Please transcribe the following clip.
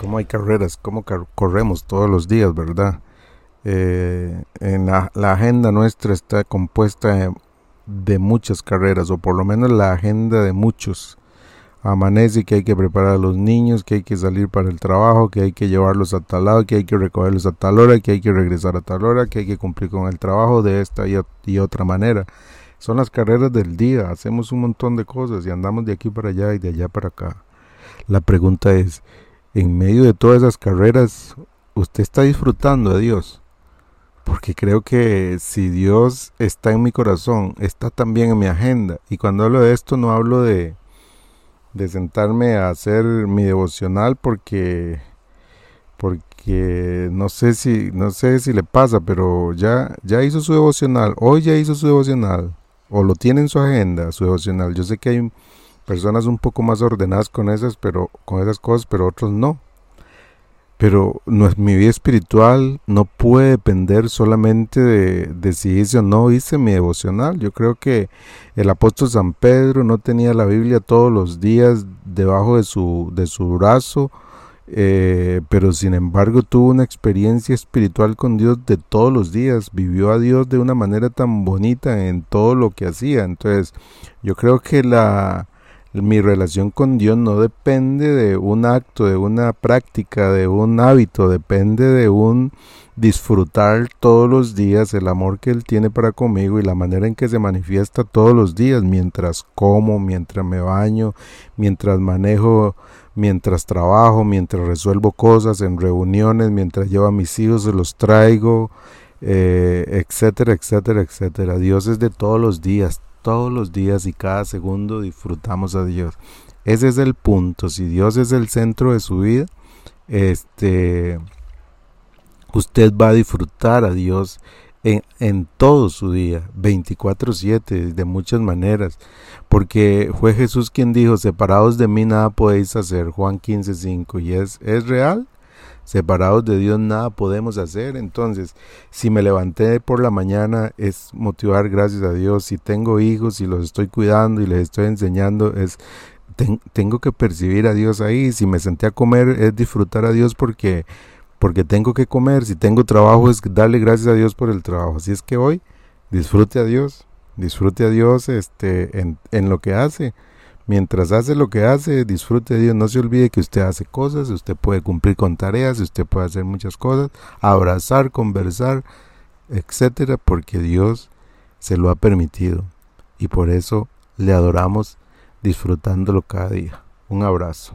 cómo hay carreras, cómo corremos todos los días, ¿verdad? Eh, en la, agenda nuestra está compuesta de, muchas carreras, o por lo menos la agenda de muchos. Amanece que hay que preparar a los niños, que hay que salir para el trabajo, que hay que llevarlos a tal lado, que hay que recogerlos a tal hora, que hay que regresar a tal hora, que hay que cumplir con el trabajo de esta y otra manera. Son las carreras del día, hacemos un montón de cosas y andamos de aquí para allá y de allá para acá. La pregunta es, en medio de todas esas carreras, ¿usted está disfrutando de Dios? Porque creo que si Dios está en mi corazón, está también en mi agenda. Y cuando hablo de esto no hablo de, de sentarme a hacer mi devocional porque porque no sé si no sé si le pasa, pero ya ya hizo su devocional, hoy ya hizo su devocional o lo tiene en su agenda, su devocional. Yo sé que hay personas un poco más ordenadas con esas, pero con esas cosas, pero otros no. Pero no, mi vida espiritual no puede depender solamente de, de si hice o no hice mi devocional. Yo creo que el apóstol San Pedro no tenía la Biblia todos los días debajo de su, de su brazo, eh, pero sin embargo tuvo una experiencia espiritual con Dios de todos los días, vivió a Dios de una manera tan bonita en todo lo que hacía. Entonces, yo creo que la, mi relación con Dios no depende de un acto, de una práctica, de un hábito, depende de un disfrutar todos los días el amor que Él tiene para conmigo y la manera en que se manifiesta todos los días, mientras como, mientras me baño, mientras manejo, mientras trabajo, mientras resuelvo cosas en reuniones, mientras llevo a mis hijos, se los traigo, eh, etcétera, etcétera, etcétera. Dios es de todos los días, todos los días y cada segundo disfrutamos a Dios. Ese es el punto. Si Dios es el centro de su vida, este, usted va a disfrutar a Dios en, en todo su día, 24/7, de muchas maneras. Porque fue Jesús quien dijo, separados de mí nada podéis hacer, Juan 15:5. Y es, es real, separados de Dios nada podemos hacer. Entonces, si me levanté por la mañana es motivar gracias a Dios. Si tengo hijos y los estoy cuidando y les estoy enseñando, es tengo que percibir a Dios ahí. Si me senté a comer es disfrutar a Dios porque porque tengo que comer. Si tengo trabajo es darle gracias a Dios por el trabajo. Así es que hoy disfrute a Dios, disfrute a Dios este en lo que hace. Mientras hace lo que hace, disfrute de Dios. No se olvide que usted hace cosas, usted puede cumplir con tareas, usted puede hacer muchas cosas, abrazar, conversar, etcétera, porque Dios se lo ha permitido. Y por eso le adoramos disfrutándolo cada día. Un abrazo.